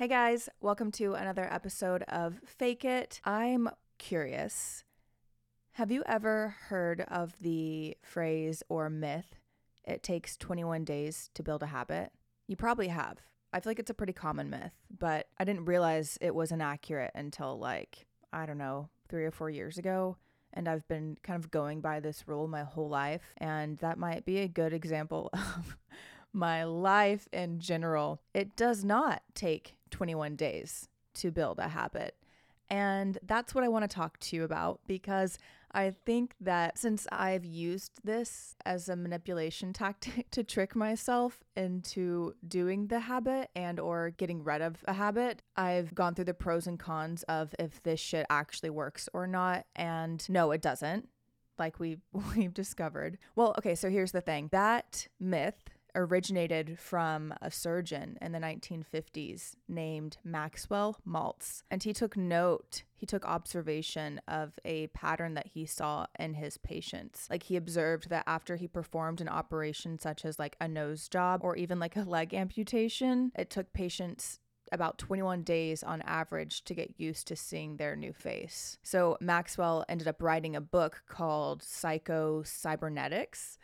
Hey guys, welcome to another episode of Fake It. I'm curious. Have you ever heard of the phrase or myth, it takes 21 days to build a habit? You probably have. I feel like it's a pretty common myth, but I didn't realize it was inaccurate until like, I don't know, three or four years ago. And I've been kind of going by this rule my whole life. And that might be a good example of my life in general. It does not take 21 days to build a habit. And that's what I want to talk to you about because I think that since I've used this as a manipulation tactic to trick myself into doing the habit and or getting rid of a habit, I've gone through the pros and cons of if this shit actually works or not and no it doesn't like we we've discovered. Well, okay, so here's the thing. That myth originated from a surgeon in the 1950s named Maxwell Maltz. And he took note, he took observation of a pattern that he saw in his patients. Like he observed that after he performed an operation such as like a nose job or even like a leg amputation, it took patients about 21 days on average to get used to seeing their new face. So Maxwell ended up writing a book called Psycho Cybernetics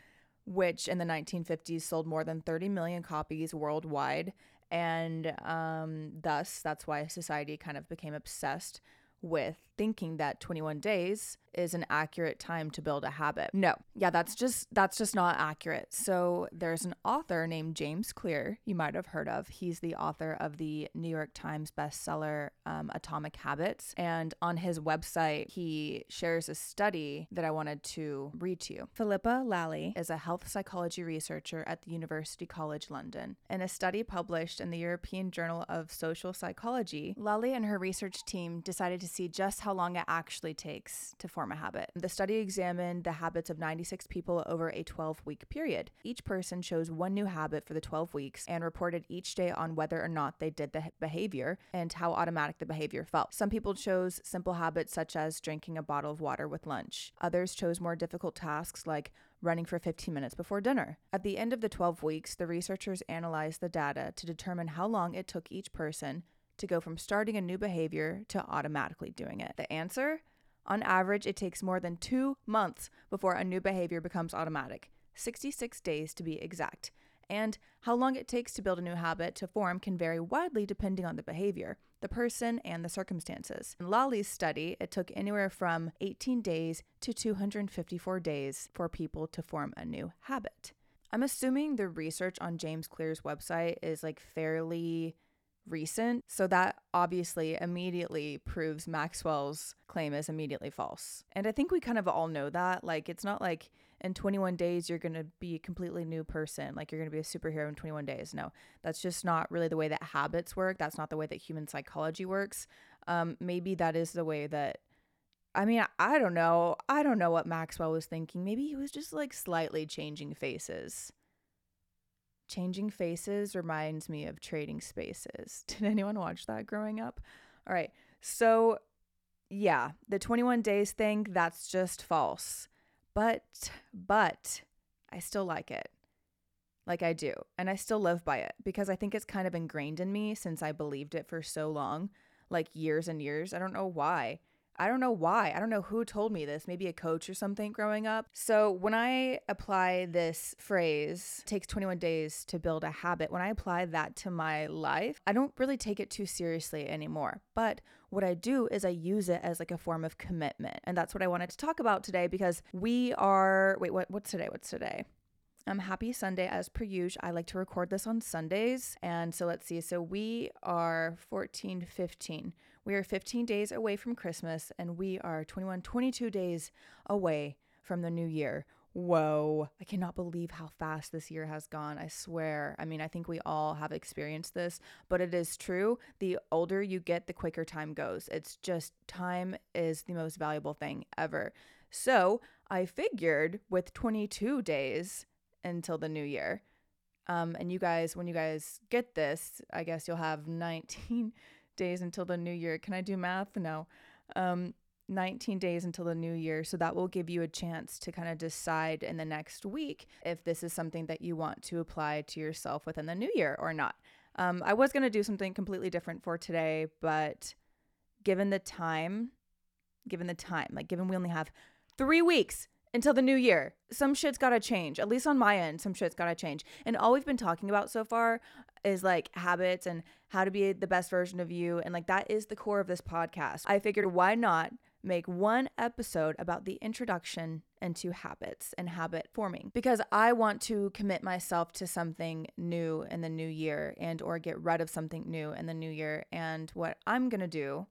which in the 1950s sold more than 30 million copies worldwide. And um, thus, that's why society kind of became obsessed with thinking that 21 days is an accurate time to build a habit. No. Yeah, that's just that's just not accurate. So there's an author named James Clear, you might have heard of. He's the author of the New York Times bestseller um, Atomic Habits, and on his website he shares a study that I wanted to read to you. Philippa Lally is a health psychology researcher at the University College London. In a study published in the European Journal of Social Psychology, Lally and her research team decided to see just how long it actually takes to form a habit. The study examined the habits of 96 people over a 12 week period. Each person chose one new habit for the 12 weeks and reported each day on whether or not they did the behavior and how automatic the behavior felt. Some people chose simple habits such as drinking a bottle of water with lunch. Others chose more difficult tasks like running for 15 minutes before dinner. At the end of the 12 weeks, the researchers analyzed the data to determine how long it took each person to go from starting a new behavior to automatically doing it? The answer? On average, it takes more than two months before a new behavior becomes automatic, 66 days to be exact. And how long it takes to build a new habit to form can vary widely depending on the behavior, the person, and the circumstances. In Lally's study, it took anywhere from 18 days to 254 days for people to form a new habit. I'm assuming the research on James Clear's website is like fairly recent. So that obviously immediately proves Maxwell's claim is immediately false. And I think we kind of all know that. Like, it's not like in 21 days you're going to be a completely new person, like you're going to be a superhero in 21 days. No, that's just not really the way that habits work. That's not the way that human psychology works. Um, maybe that is the way that. I mean, I don't know. I don't know what Maxwell was thinking. Maybe he was just like slightly changing faces. Changing Faces reminds me of Trading Spaces. Did anyone watch that growing up? All right. So, yeah, the 21 days thing, that's just false. But, but I still like it. Like I do. And I still live by it because I think it's kind of ingrained in me since I believed it for so long, like years and years. I don't know why. I don't know why. I don't know who told me this, maybe a coach or something growing up. So when I apply this phrase, takes 21 days to build a habit, when I apply that to my life, I don't really take it too seriously anymore. But what I do is I use it as like a form of commitment. And that's what I wanted to talk about today because we are wait, what what's today? What's today? Um, happy Sunday as per usual. I like to record this on Sundays. And so let's see. So we are 14, 15. We are 15 days away from Christmas and we are 21, 22 days away from the new year. Whoa, I cannot believe how fast this year has gone. I swear. I mean, I think we all have experienced this, but it is true. The older you get, the quicker time goes. It's just time is the most valuable thing ever. So I figured with 22 days until the new year, um, and you guys, when you guys get this, I guess you'll have 19 days until the new year. Can I do math? No. Um, 19 days until the new year. So that will give you a chance to kind of decide in the next week if this is something that you want to apply to yourself within the new year or not. Um, I was going to do something completely different for today, but given the time, given the time, like given we only have three weeks until the new year, some shit's got to change. At least on my end, some shit's got to change. And all we've been talking about so far is like habits and how to be the best version of you. And like that is the core of this podcast. I figured why not make one episode about the introduction into habits and habit forming because I want to commit myself to something new in the new year and or get rid of something new in the new year and what I'm going to do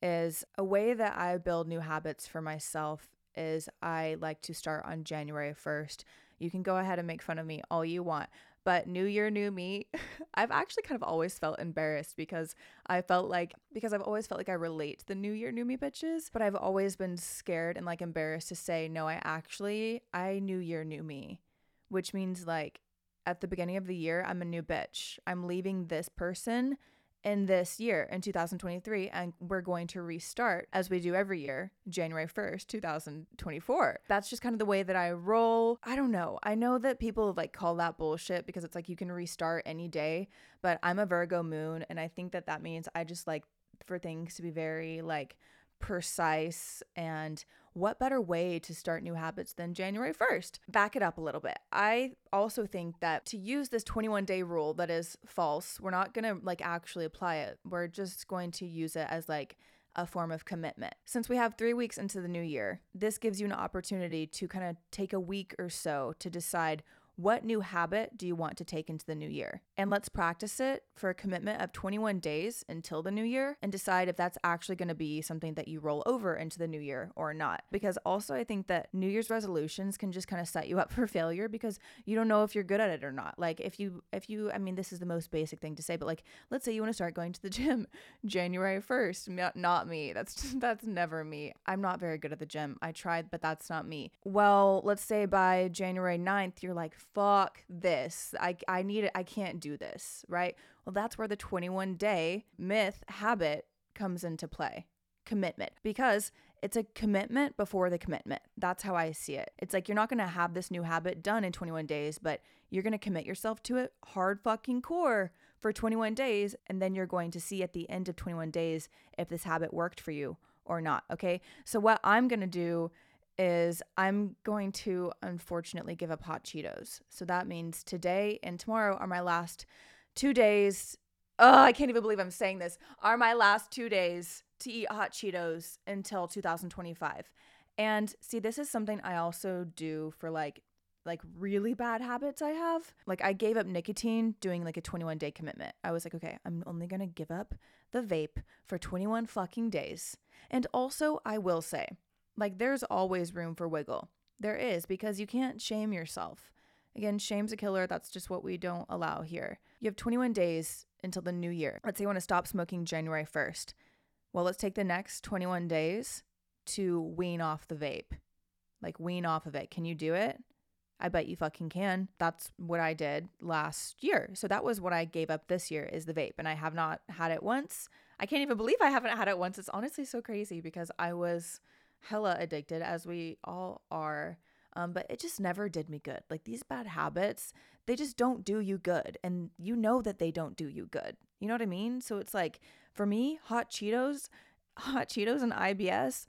is a way that I build new habits for myself is I like to start on January 1st. You can go ahead and make fun of me all you want, but New Year, New Me, I've actually kind of always felt embarrassed because I felt like, because I've always felt like I relate to the New Year, New Me bitches, but I've always been scared and like embarrassed to say, no, I actually, I New Year, New Me, which means like at the beginning of the year, I'm a new bitch. I'm leaving this person in this year in 2023 and we're going to restart as we do every year January 1st 2024 that's just kind of the way that I roll. I don't know. I know that people like call that bullshit because it's like you can restart any day but I'm a Virgo moon and I think that that means I just like for things to be very like precise and what better way to start new habits than January 1st? Back it up a little bit. I also think that to use this 21 day rule that is false, we're not going to like actually apply it. We're just going to use it as like a form of commitment. Since we have three weeks into the new year, this gives you an opportunity to kind of take a week or so to decide what new habit do you want to take into the new year? And let's practice it for a commitment of 21 days until the new year and decide if that's actually going to be something that you roll over into the new year or not. Because also, I think that New Year's resolutions can just kind of set you up for failure because you don't know if you're good at it or not. Like, if you, if you, I mean, this is the most basic thing to say, but like, let's say you want to start going to the gym January 1st. Not me. That's, that's never me. I'm not very good at the gym. I tried, but that's not me. Well, let's say by January 9th, you're like, fuck this. I, I need it. I can't do this, right? Well, that's where the 21 day myth habit comes into play commitment because it's a commitment before the commitment. That's how I see it. It's like you're not going to have this new habit done in 21 days, but you're going to commit yourself to it hard fucking core for 21 days. And then you're going to see at the end of 21 days if this habit worked for you or not. Okay. So, what I'm going to do is I'm going to unfortunately give up hot Cheetos. So that means today and tomorrow are my last two days. Oh, I can't even believe I'm saying this. Are my last two days to eat hot Cheetos until 2025. And see, this is something I also do for like like really bad habits I have. Like I gave up nicotine doing like a 21 day commitment. I was like, okay, I'm only going to give up the vape for 21 fucking days. And also, I will say, like, there's always room for wiggle. There is, because you can't shame yourself. Again, shame's a killer. That's just what we don't allow here. You have 21 days until the new year. Let's say you want to stop smoking January 1st. Well, let's take the next 21 days to wean off the vape. Like, wean off of it. Can you do it? I bet you fucking can. That's what I did last year. So that was what I gave up this year is the vape and I have not had it once. I can't even believe I haven't had it once. It's honestly so crazy because I was hella addicted, as we all are. Um, but it just never did me good. Like these bad habits, they just don't do you good. And you know that they don't do you good. You know what I mean? So it's like for me, hot Cheetos, hot Cheetos and IBS,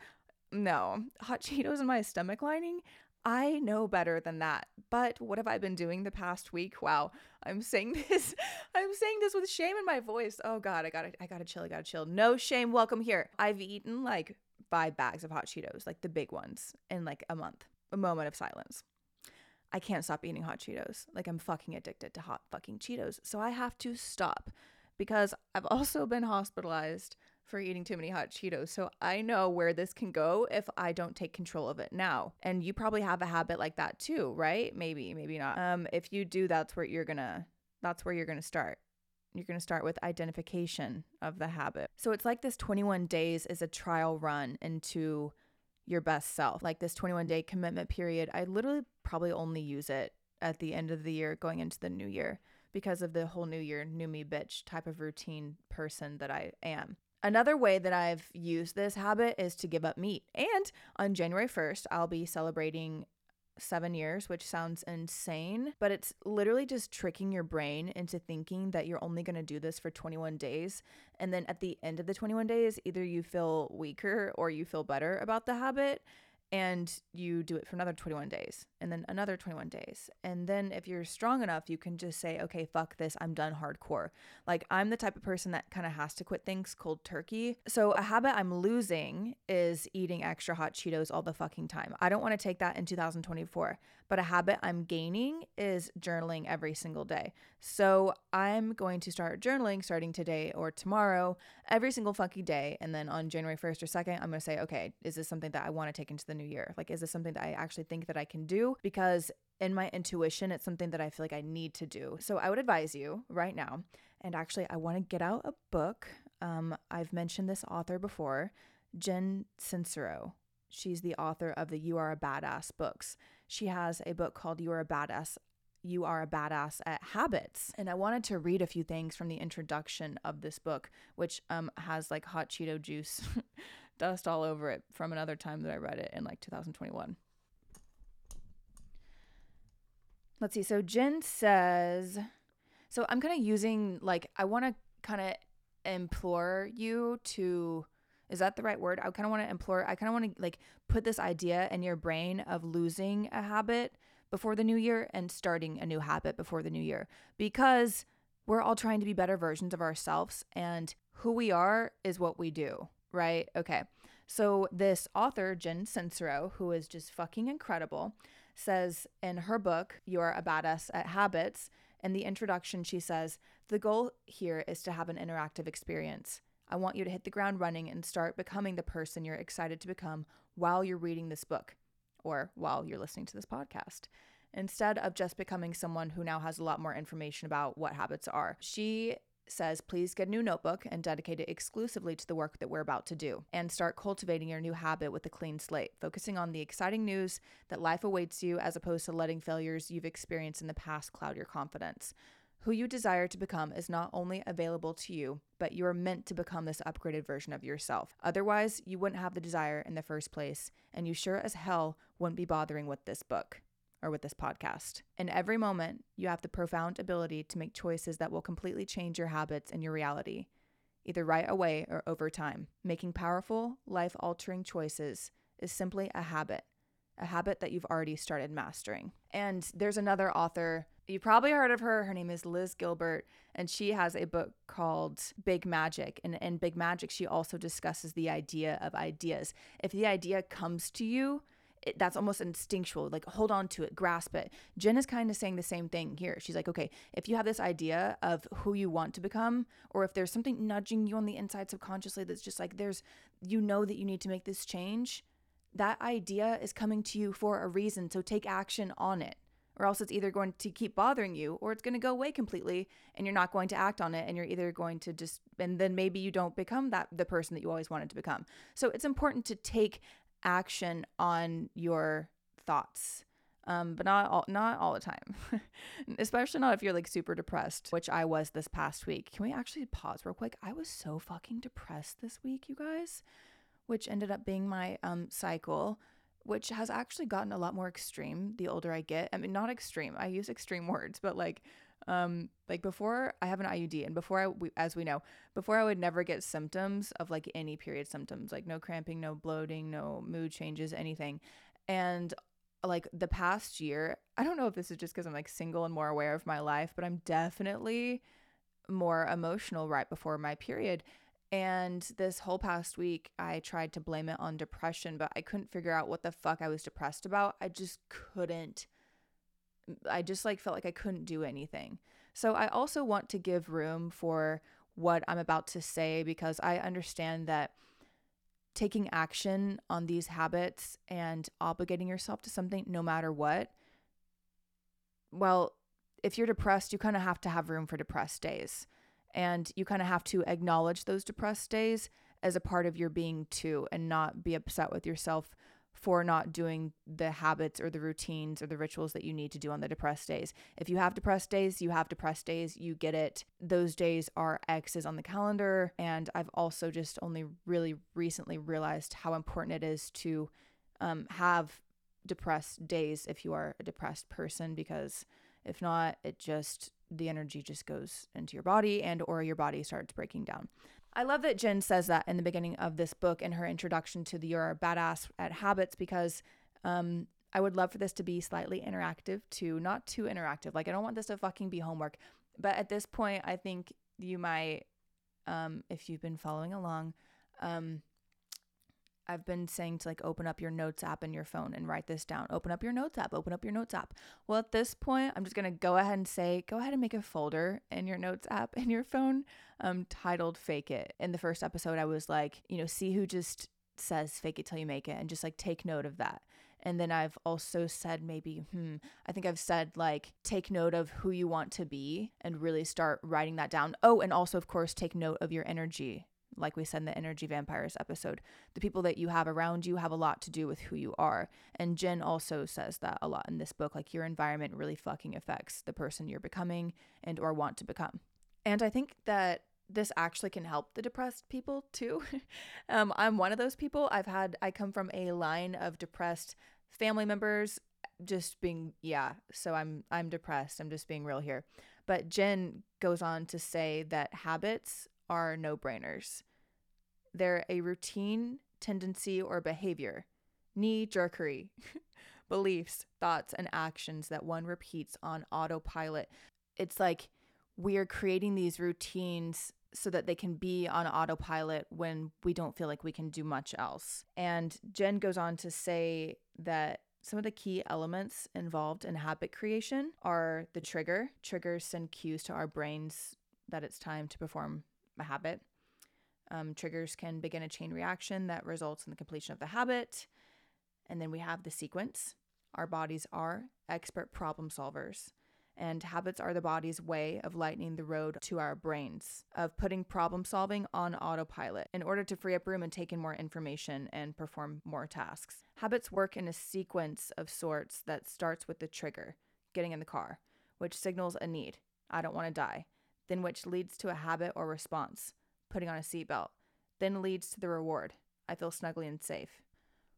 no, hot Cheetos and my stomach lining. I know better than that. But what have I been doing the past week? Wow, I'm saying this. I'm saying this with shame in my voice. Oh God, I gotta, I gotta chill. I gotta chill. No shame. Welcome here. I've eaten like five bags of hot Cheetos, like the big ones, in like a month. A moment of silence. I can't stop eating hot Cheetos. Like I'm fucking addicted to hot fucking Cheetos. So I have to stop because I've also been hospitalized for eating too many hot Cheetos. So I know where this can go if I don't take control of it now. And you probably have a habit like that too, right? Maybe, maybe not. Um if you do that's where you're going to that's where you're going to start you're going to start with identification of the habit. So it's like this 21 days is a trial run into your best self. Like this 21 day commitment period, I literally probably only use it at the end of the year going into the new year because of the whole new year, new me bitch type of routine person that I am. Another way that I've used this habit is to give up meat. And on January 1st, I'll be celebrating seven years, which sounds insane, but it's literally just tricking your brain into thinking that you're only going to do this for 21 days. And then at the end of the 21 days, either you feel weaker or you feel better about the habit and you do it for another 21 days and then another 21 days. And then if you're strong enough, you can just say, okay, fuck this, I'm done hardcore. Like I'm the type of person that kind of has to quit things cold turkey. So a habit I'm losing is eating extra hot Cheetos all the fucking time. I don't want to take that in 2024, but a habit I'm gaining is journaling every single day. So I'm going to start journaling starting today or tomorrow, every single fucking day. And then on January 1st or 2nd, I'm going to say, okay, is this something that I want to take into the new year? Like, is this something that I actually think that I can do? because in my intuition, it's something that I feel like I need to do. So I would advise you right now. And actually, I want to get out a book. Um, I've mentioned this author before, Jen Sincero. She's the author of the You Are a Badass books. She has a book called You Are a Badass you are a badass at habits. And I wanted to read a few things from the introduction of this book, which um, has like hot Cheeto juice dust all over it from another time that I read it in like 2021. Let's see. So Jen says, so I'm kind of using like I want to kind of implore you to is that the right word? I kind of want to implore, I kind of want to like put this idea in your brain of losing a habit before the new year and starting a new habit before the new year because we're all trying to be better versions of ourselves and who we are is what we do, right? Okay. So this author, Jen Sincero, who is just fucking incredible, says in her book, You're a Badass at Habits, in the introduction, she says, The goal here is to have an interactive experience. I want you to hit the ground running and start becoming the person you're excited to become while you're reading this book or while you're listening to this podcast instead of just becoming someone who now has a lot more information about what habits are. She says please get a new notebook and dedicate it exclusively to the work that we're about to do and start cultivating your new habit with a clean slate focusing on the exciting news that life awaits you as opposed to letting failures you've experienced in the past cloud your confidence who you desire to become is not only available to you, but you are meant to become this upgraded version of yourself. Otherwise, you wouldn't have the desire in the first place, and you sure as hell wouldn't be bothering with this book or with this podcast. In every moment, you have the profound ability to make choices that will completely change your habits and your reality, either right away or over time. Making powerful, life altering choices is simply a habit, a habit that you've already started mastering. And there's another author. You probably heard of her. Her name is Liz Gilbert, and she has a book called Big Magic. And in Big Magic, she also discusses the idea of ideas. If the idea comes to you, it, that's almost instinctual. Like hold on to it, grasp it. Jen is kind of saying the same thing here. She's like, okay, if you have this idea of who you want to become, or if there's something nudging you on the inside subconsciously that's just like there's, you know that you need to make this change, that idea is coming to you for a reason. So take action on it or else it's either going to keep bothering you or it's going to go away completely and you're not going to act on it and you're either going to just and then maybe you don't become that the person that you always wanted to become so it's important to take action on your thoughts. Um, but not all, not all the time, especially not if you're like super depressed, which I was this past week. Can we actually pause real quick? I was so fucking depressed this week, you guys, which ended up being my um cycle, which has actually gotten a lot more extreme the older I get. I mean, not extreme. I use extreme words, but like um, like before I have an IUD, and before I, we, as we know, before I would never get symptoms of like any period symptoms, like no cramping, no bloating, no mood changes, anything. And like the past year, I don't know if this is just because I'm like single and more aware of my life, but I'm definitely more emotional right before my period. And this whole past week, I tried to blame it on depression, but I couldn't figure out what the fuck I was depressed about. I just couldn't I just like felt like I couldn't do anything. So I also want to give room for what I'm about to say because I understand that taking action on these habits and obligating yourself to something no matter what well, if you're depressed, you kind of have to have room for depressed days. And you kind of have to acknowledge those depressed days as a part of your being too and not be upset with yourself for not doing the habits or the routines or the rituals that you need to do on the depressed days. If you have depressed days, you have depressed days, you get it. Those days are X's on the calendar. And I've also just only really recently realized how important it is to um, have depressed days if you are a depressed person because if not, it just the energy just goes into your body and or your body starts breaking down. I love that Jen says that in the beginning of this book in her introduction to the You're a Badass at Habits because um, I would love for this to be slightly interactive too, not too interactive. Like I don't want this to fucking be homework. But at this point, I think you might, um, if you've been following along, um, I've been saying to like open up your notes app in your phone and write this down. Open up your notes app, open up your notes app. Well, at this point, I'm just going to go ahead and say go ahead and make a folder in your notes app in your phone um titled fake it. In the first episode, I was like, you know, see who just says fake it till you make it and just like take note of that. And then I've also said maybe, hmm, I think I've said like take note of who you want to be and really start writing that down. Oh, and also, of course, take note of your energy like we said in the energy vampires episode the people that you have around you have a lot to do with who you are. And jen also says that a lot in this book like your environment really fucking affects the person you're becoming and or want to become. And i think that this actually can help the depressed people too. Um, i'm one of those people. I've had i come from a line of depressed family members just being yeah so i'm i'm depressed. I'm just being real here. But jen goes on to say that habits are no brainers. They're a routine tendency or behavior, knee jerkery, beliefs, thoughts, and actions that one repeats on autopilot. It's like we are creating these routines so that they can be on autopilot when we don't feel like we can do much else. And Jen goes on to say that some of the key elements involved in habit creation are the trigger. Triggers send cues to our brains that it's time to perform a habit. Um, triggers can begin a chain reaction that results in the completion of the habit. And then we have the sequence. Our bodies are expert problem solvers, and habits are the body's way of lightening the road to our brains, of putting problem solving on autopilot in order to free up room and take in more information and perform more tasks. Habits work in a sequence of sorts that starts with the trigger, getting in the car, which signals a need. I don't want to die then which leads to a habit or response, putting on a seatbelt, then leads to the reward, I feel snugly and safe.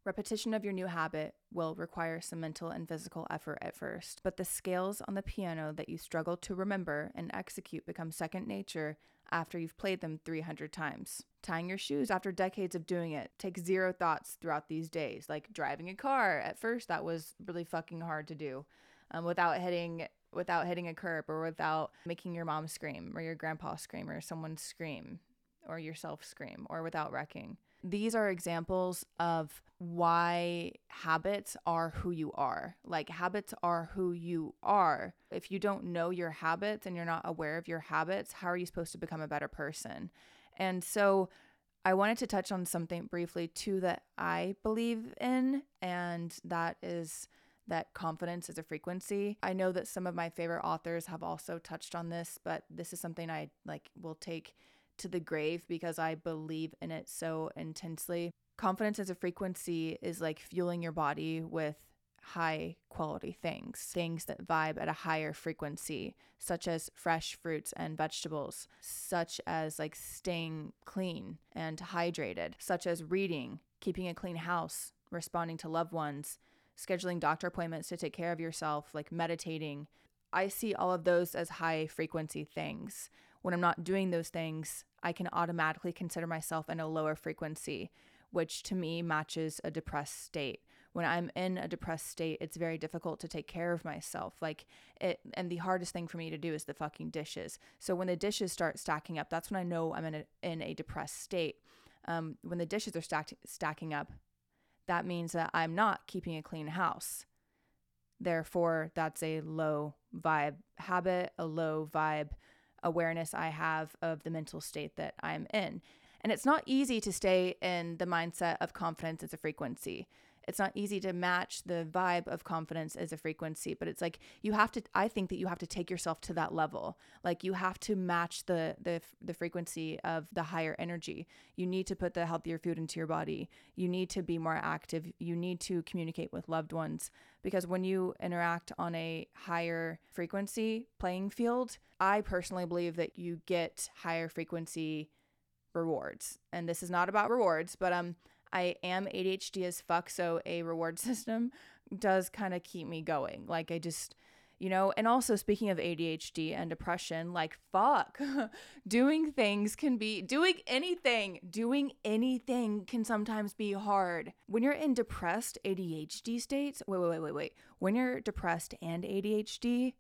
Repetition of your new habit will require some mental and physical effort at first, but the scales on the piano that you struggle to remember and execute become second nature after you've played them 300 times. Tying your shoes after decades of doing it takes zero thoughts throughout these days, like driving a car. At first, that was really fucking hard to do um, without hitting without hitting a curb or without making your mom scream or your grandpa scream or someone scream or yourself scream or without wrecking. These are examples of why habits are who you are. Like, habits are who you are. If you don't know your habits and you're not aware of your habits, how are you supposed to become a better person? And so, I wanted to touch on something briefly too that I believe in, and that is that confidence is a frequency. I know that some of my favorite authors have also touched on this, but this is something I like will take to the grave because I believe in it so intensely. Confidence as a frequency is like fueling your body with high quality things, things that vibe at a higher frequency, such as fresh fruits and vegetables, such as like staying clean and hydrated, such as reading, keeping a clean house, responding to loved ones, scheduling doctor appointments to take care of yourself, like meditating. I see all of those as high frequency things. When I'm not doing those things, I can automatically consider myself in a lower frequency, which to me matches a depressed state. When I'm in a depressed state, it's very difficult to take care of myself. Like it and the hardest thing for me to do is the fucking dishes. So when the dishes start stacking up, that's when I know I'm in a in a depressed state. Um, when the dishes are stacked stacking up, that means that I'm not keeping a clean house. Therefore, that's a low vibe habit, a low vibe awareness I have of the mental state that I'm in. And it's not easy to stay in the mindset of confidence as a frequency it's not easy to match the vibe of confidence as a frequency but it's like you have to i think that you have to take yourself to that level. Like you have to match the the the frequency of the higher energy. You need to put the healthier food into your body. You need to be more active. You need to communicate with loved ones because when you interact on a higher frequency playing field i personally believe that you get higher frequency rewards. And this is not about rewards but um I am ADHD as fuck, so a reward system does kind of keep me going. Like I just you know and also speaking of ADHD and depression like fuck doing things can be doing anything doing anything can sometimes be hard. When you're in depressed ADHD states wait wait wait wait wait. When you're depressed and ADHD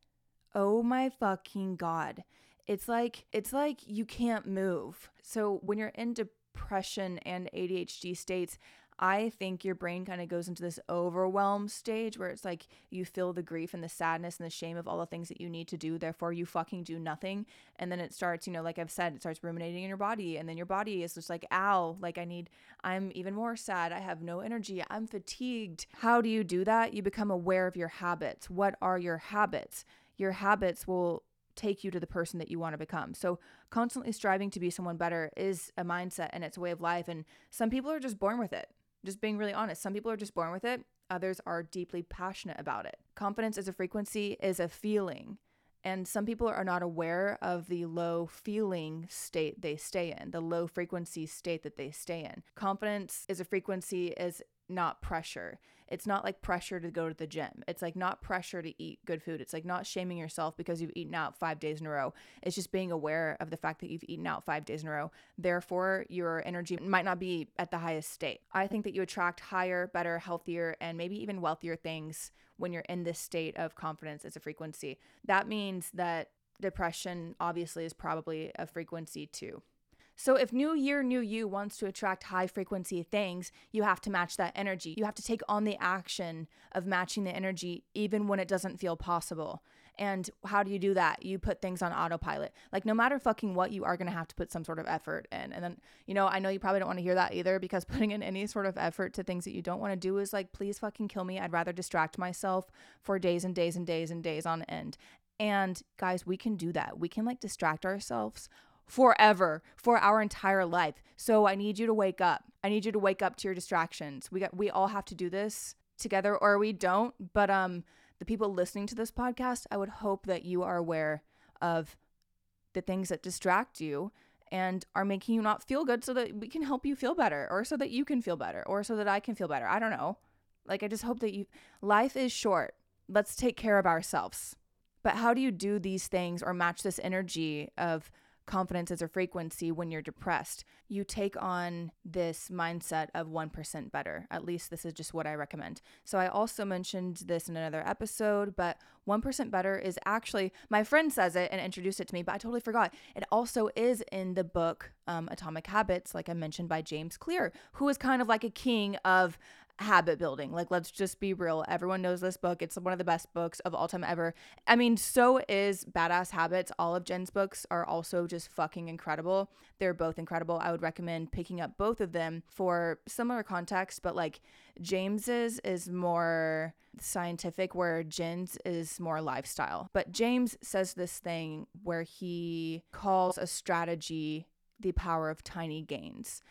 oh my fucking god. It's like it's like you can't move. So when you're in depression and ADHD states I think your brain kind of goes into this overwhelm stage where it's like you feel the grief and the sadness and the shame of all the things that you need to do. Therefore, you fucking do nothing. And then it starts, you know, like I've said, it starts ruminating in your body. And then your body is just like, ow, like I need, I'm even more sad. I have no energy. I'm fatigued. How do you do that? You become aware of your habits. What are your habits? Your habits will take you to the person that you want to become. So, constantly striving to be someone better is a mindset and it's a way of life. And some people are just born with it just being really honest. Some people are just born with it, others are deeply passionate about it. Confidence as a frequency is a feeling. And some people are not aware of the low feeling state they stay in, the low frequency state that they stay in. Confidence is a frequency is not pressure. It's not like pressure to go to the gym. It's like not pressure to eat good food. It's like not shaming yourself because you've eaten out five days in a row. It's just being aware of the fact that you've eaten out five days in a row. Therefore, your energy might not be at the highest state. I think that you attract higher, better, healthier, and maybe even wealthier things when you're in this state of confidence as a frequency. That means that depression obviously is probably a frequency too. So if New Year, New You wants to attract high frequency things, you have to match that energy. You have to take on the action of matching the energy even when it doesn't feel possible. And how do you do that? You put things on autopilot. Like no matter fucking what, you are going to have to put some sort of effort in. And then, you know, I know you probably don't want to hear that either because putting in any sort of effort to things that you don't want to do is like, please fucking kill me. I'd rather distract myself for days and days and days and days on end. And guys, we can do that. We can like distract ourselves forever for our entire life. So I need you to wake up. I need you to wake up to your distractions. We got we all have to do this together or we don't, but um the people listening to this podcast, I would hope that you are aware of the things that distract you and are making you not feel good so that we can help you feel better or so that you can feel better or so that I can feel better. I don't know. Like I just hope that you life is short. Let's take care of ourselves. But how do you do these things or match this energy of confidence as a frequency when you're depressed. You take on this mindset of 1% better. At least this is just what I recommend. So I also mentioned this in another episode, but 1% better is actually, my friend says it and introduced it to me, but I totally forgot. It also is in the book um, Atomic Habits, like I mentioned by James Clear, who is kind of like a king of habit building. Like, let's just be real. Everyone knows this book. It's one of the best books of all time ever. I mean, so is Badass Habits. All of Jen's books are also just fucking incredible. They're both incredible. I would recommend picking up both of them for similar context, but like James's is more scientific, where Jen's is more lifestyle. But James says this thing where he calls a strategy the power of tiny gains.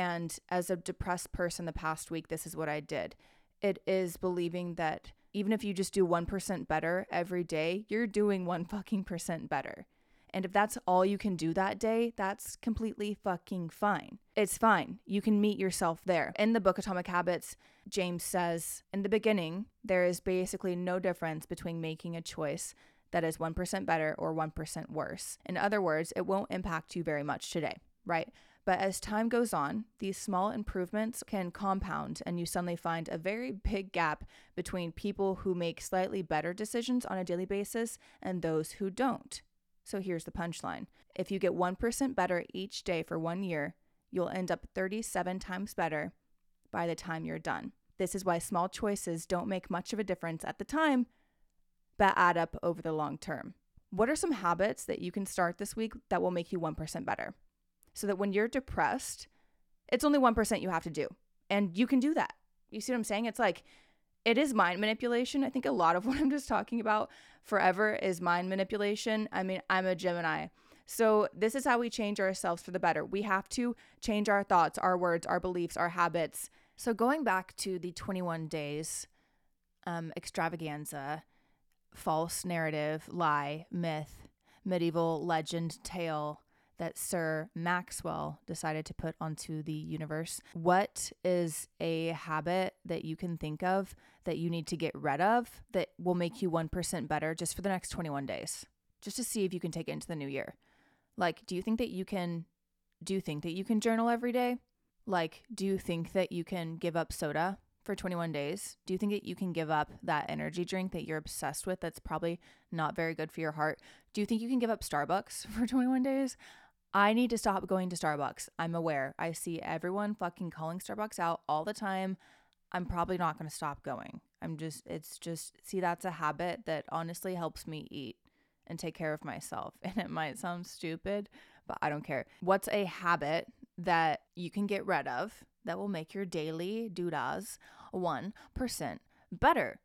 And as a depressed person the past week, this is what I did. It is believing that even if you just do 1% better every day, you're doing one fucking percent better. And if that's all you can do that day, that's completely fucking fine. It's fine. You can meet yourself there. In the book Atomic Habits, James says, in the beginning, there is basically no difference between making a choice that is 1% better or 1% worse. In other words, it won't impact you very much today, right? But as time goes on, these small improvements can compound, and you suddenly find a very big gap between people who make slightly better decisions on a daily basis and those who don't. So here's the punchline if you get 1% better each day for one year, you'll end up 37 times better by the time you're done. This is why small choices don't make much of a difference at the time, but add up over the long term. What are some habits that you can start this week that will make you 1% better? So that when you're depressed, it's only 1% you have to do. And you can do that. You see what I'm saying? It's like, it is mind manipulation. I think a lot of what I'm just talking about forever is mind manipulation. I mean, I'm a Gemini. So, this is how we change ourselves for the better. We have to change our thoughts, our words, our beliefs, our habits. So, going back to the 21 days um, extravaganza, false narrative, lie, myth, medieval legend, tale, that Sir Maxwell decided to put onto the universe. What is a habit that you can think of that you need to get rid of that will make you 1% better just for the next 21 days? Just to see if you can take it into the new year. Like, do you think that you can do you think that you can journal every day? Like, do you think that you can give up soda for 21 days? Do you think that you can give up that energy drink that you're obsessed with that's probably not very good for your heart? Do you think you can give up Starbucks for 21 days? I need to stop going to Starbucks. I'm aware. I see everyone fucking calling Starbucks out all the time. I'm probably not going to stop going. I'm just, it's just, see, that's a habit that honestly helps me eat and take care of myself. And it might sound stupid, but I don't care. What's a habit that you can get rid of that will make your daily doodahs 1% better?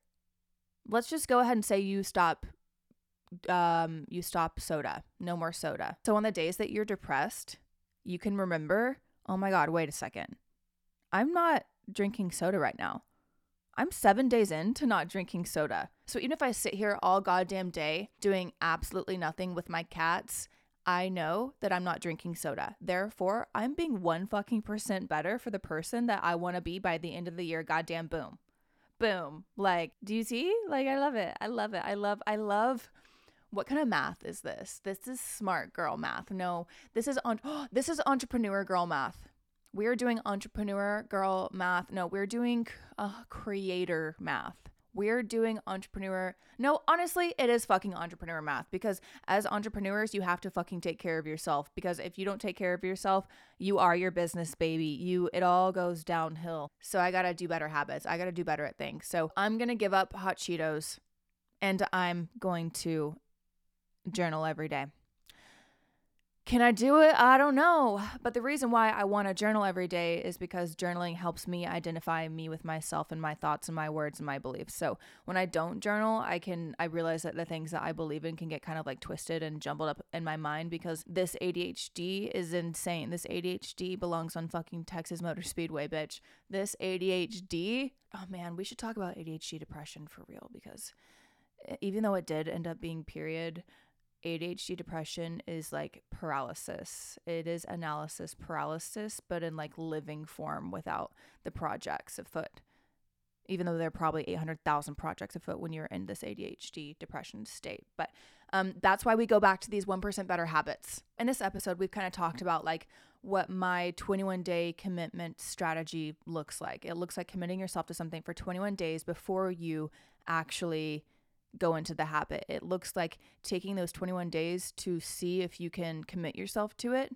Let's just go ahead and say you stop um you stop soda. No more soda. So on the days that you're depressed, you can remember, "Oh my god, wait a second. I'm not drinking soda right now. I'm seven days into not drinking soda. So even if I sit here all goddamn day doing absolutely nothing with my cats, I know that I'm not drinking soda. Therefore, I'm being one fucking percent better for the person that I want to be by the end of the year. Goddamn boom. Boom. Like, do you see? Like, I love it. I love it. I love, I love. What kind of math is this? This is smart girl math. No, this is on. Oh, this is entrepreneur girl math. We're doing entrepreneur girl math. No, we're doing uh, creator math. We're doing entrepreneur. No, honestly, it is fucking entrepreneur math because as entrepreneurs, you have to fucking take care of yourself because if you don't take care of yourself, you are your business baby. You it all goes downhill. So I got to do better habits. I got to do better at things. So I'm going to give up hot Cheetos and I'm going to journal every day. Can I do it? I don't know. But the reason why I want to journal every day is because journaling helps me identify me with myself and my thoughts and my words and my beliefs. So when I don't journal, I can I realize that the things that I believe in can get kind of like twisted and jumbled up in my mind because this ADHD is insane. This ADHD belongs on fucking Texas Motor Speedway, bitch. This ADHD, oh man, we should talk about ADHD depression for real because even though it did end up being period ADHD depression is like paralysis. It is analysis paralysis, but in like living form without the projects afoot. Even though there are probably 800,000 projects afoot when you're in this ADHD depression state. But um, that's why we go back to these 1% better habits. In this episode, we've kind of talked about like what my 21 day commitment strategy looks like. It looks like committing yourself to something for 21 days before you actually go into the habit. It looks like taking those 21 days to see if you can commit yourself to it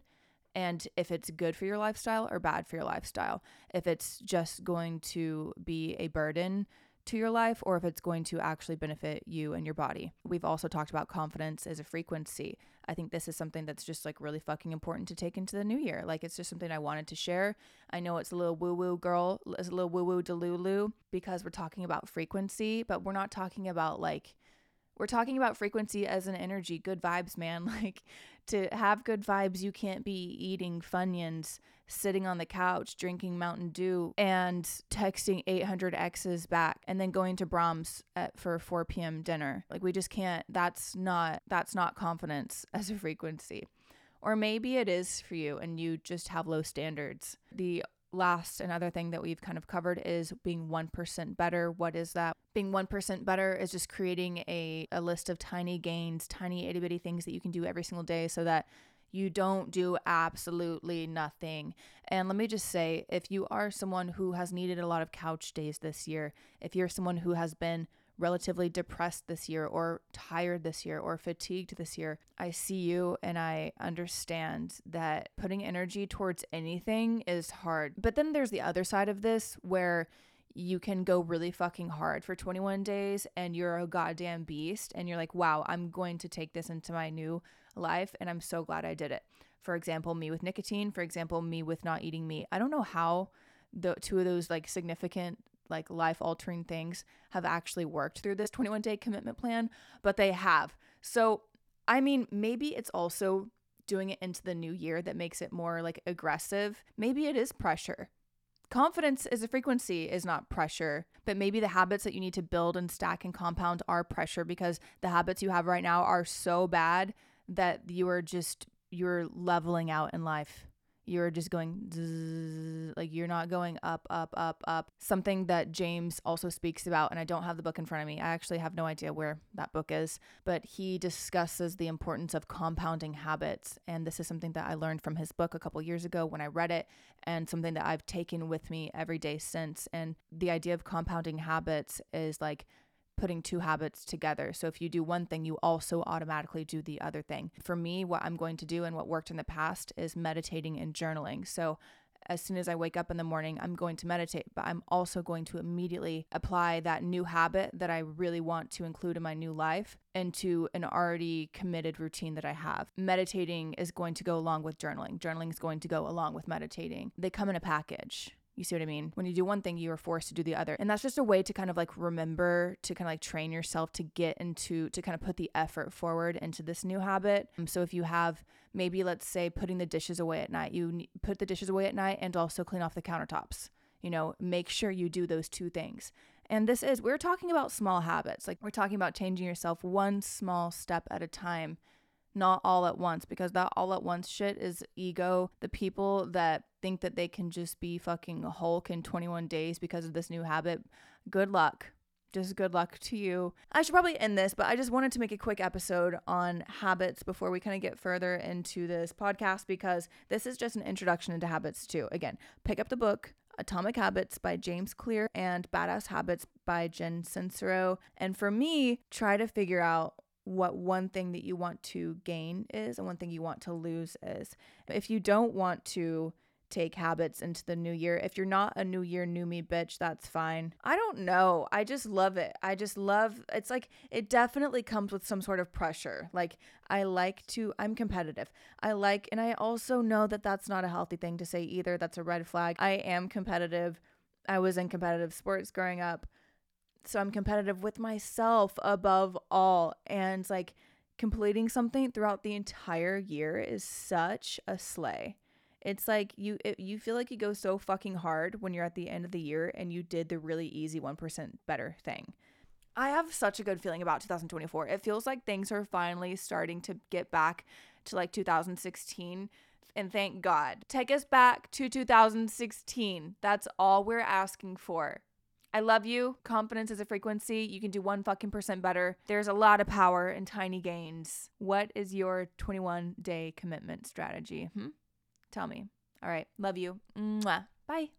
and if it's good for your lifestyle or bad for your lifestyle. If it's just going to be a burden to your life or if it's going to actually benefit you and your body. We've also talked about confidence as a frequency. I think this is something that's just like really fucking important to take into the new year. Like it's just something I wanted to share. I know it's a little woo woo girl, it's a little woo woo delulu because we're talking about frequency, but we're not talking about like we're talking about frequency as an energy, good vibes, man. Like to have good vibes, you can't be eating Funyuns, sitting on the couch, drinking Mountain Dew, and texting 800 exes back, and then going to Braum's at, for 4 p.m. dinner. Like we just can't. That's not. That's not confidence as a frequency. Or maybe it is for you, and you just have low standards. The last another thing that we've kind of covered is being 1% better. What is that? Being 1% better is just creating a, a list of tiny gains, tiny itty bitty things that you can do every single day so that you don't do absolutely nothing. And let me just say if you are someone who has needed a lot of couch days this year, if you're someone who has been relatively depressed this year or tired this year or fatigued this year, I see you and I understand that putting energy towards anything is hard. But then there's the other side of this where you can go really fucking hard for 21 days and you're a goddamn beast and you're like, wow, I'm going to take this into my new life and I'm so glad I did it. For example, me with nicotine, for example, me with not eating meat. I don't know how the two of those like significant like life altering things have actually worked through this 21 day commitment plan, but they have. So, I mean, maybe it's also doing it into the new year that makes it more like aggressive. Maybe it is pressure. Confidence is a frequency, is not pressure, but maybe the habits that you need to build and stack and compound are pressure because the habits you have right now are so bad that you are just you're leveling out in life you're just going like you're not going up up up up. Something that james also speaks about and i don't have the book in front of me i actually have no idea where that book is but he discusses the importance of compounding habits and this is something that i learned from his book a couple years ago when i read it and something that i've taken with me every day since and the idea of compounding habits is like putting two habits together. So if you do one thing, you also automatically do the other thing. For me, what I'm going to do and what worked in the past is meditating and journaling. So as soon as I wake up in the morning, I'm going to meditate, but I'm also going to immediately apply that new habit that I really want to include in my new life into an already committed routine that I have. Meditating is going to go along with journaling, journaling is going to go along with meditating. They come in a package. You see what I mean? When you do one thing, you are forced to do the other. And that's just a way to kind of like remember to kind of like train yourself to get into, to kind of put the effort forward into this new habit. Um, so if you have maybe, let's say, putting the dishes away at night, you put the dishes away at night and also clean off the countertops. You know, make sure you do those two things. And this is, we're talking about small habits. Like we're talking about changing yourself one small step at a time not all at once because that all at once shit is ego. The people that think that they can just be fucking Hulk in 21 days because of this new habit, good luck. Just good luck to you. I should probably end this, but I just wanted to make a quick episode on habits before we kind of get further into this podcast because this is just an introduction into habits too. Again, pick up the book, Atomic Habits by James Clear and Badass Habits by Jen Sincero. And for me, try to figure out what one thing that you want to gain is and one thing you want to lose is. If you don't want to take habits into the new year, if you're not a new year, new me bitch, that's fine. I don't know. I just love it. I just love it's like it definitely comes with some sort of pressure. Like I like to I'm competitive. I like and I also know that that's not a healthy thing to say either. That's a red flag. I am competitive. I was in competitive sports growing up. So I'm competitive with myself above all. And like completing something throughout the entire year is such a slay. It's like you it, you feel like you go so fucking hard when you're at the end of the year and you did the really easy 1% better thing. I have such a good feeling about 2024. It feels like things are finally starting to get back to like 2016 and thank God. Take us back to 2016. That's all we're asking for. I love you. Confidence is a frequency. You can do one fucking percent better. There's a lot of power in tiny gains. What is your 21 day commitment strategy? Hmm? Tell me. All right. Love you. Mwah. Bye.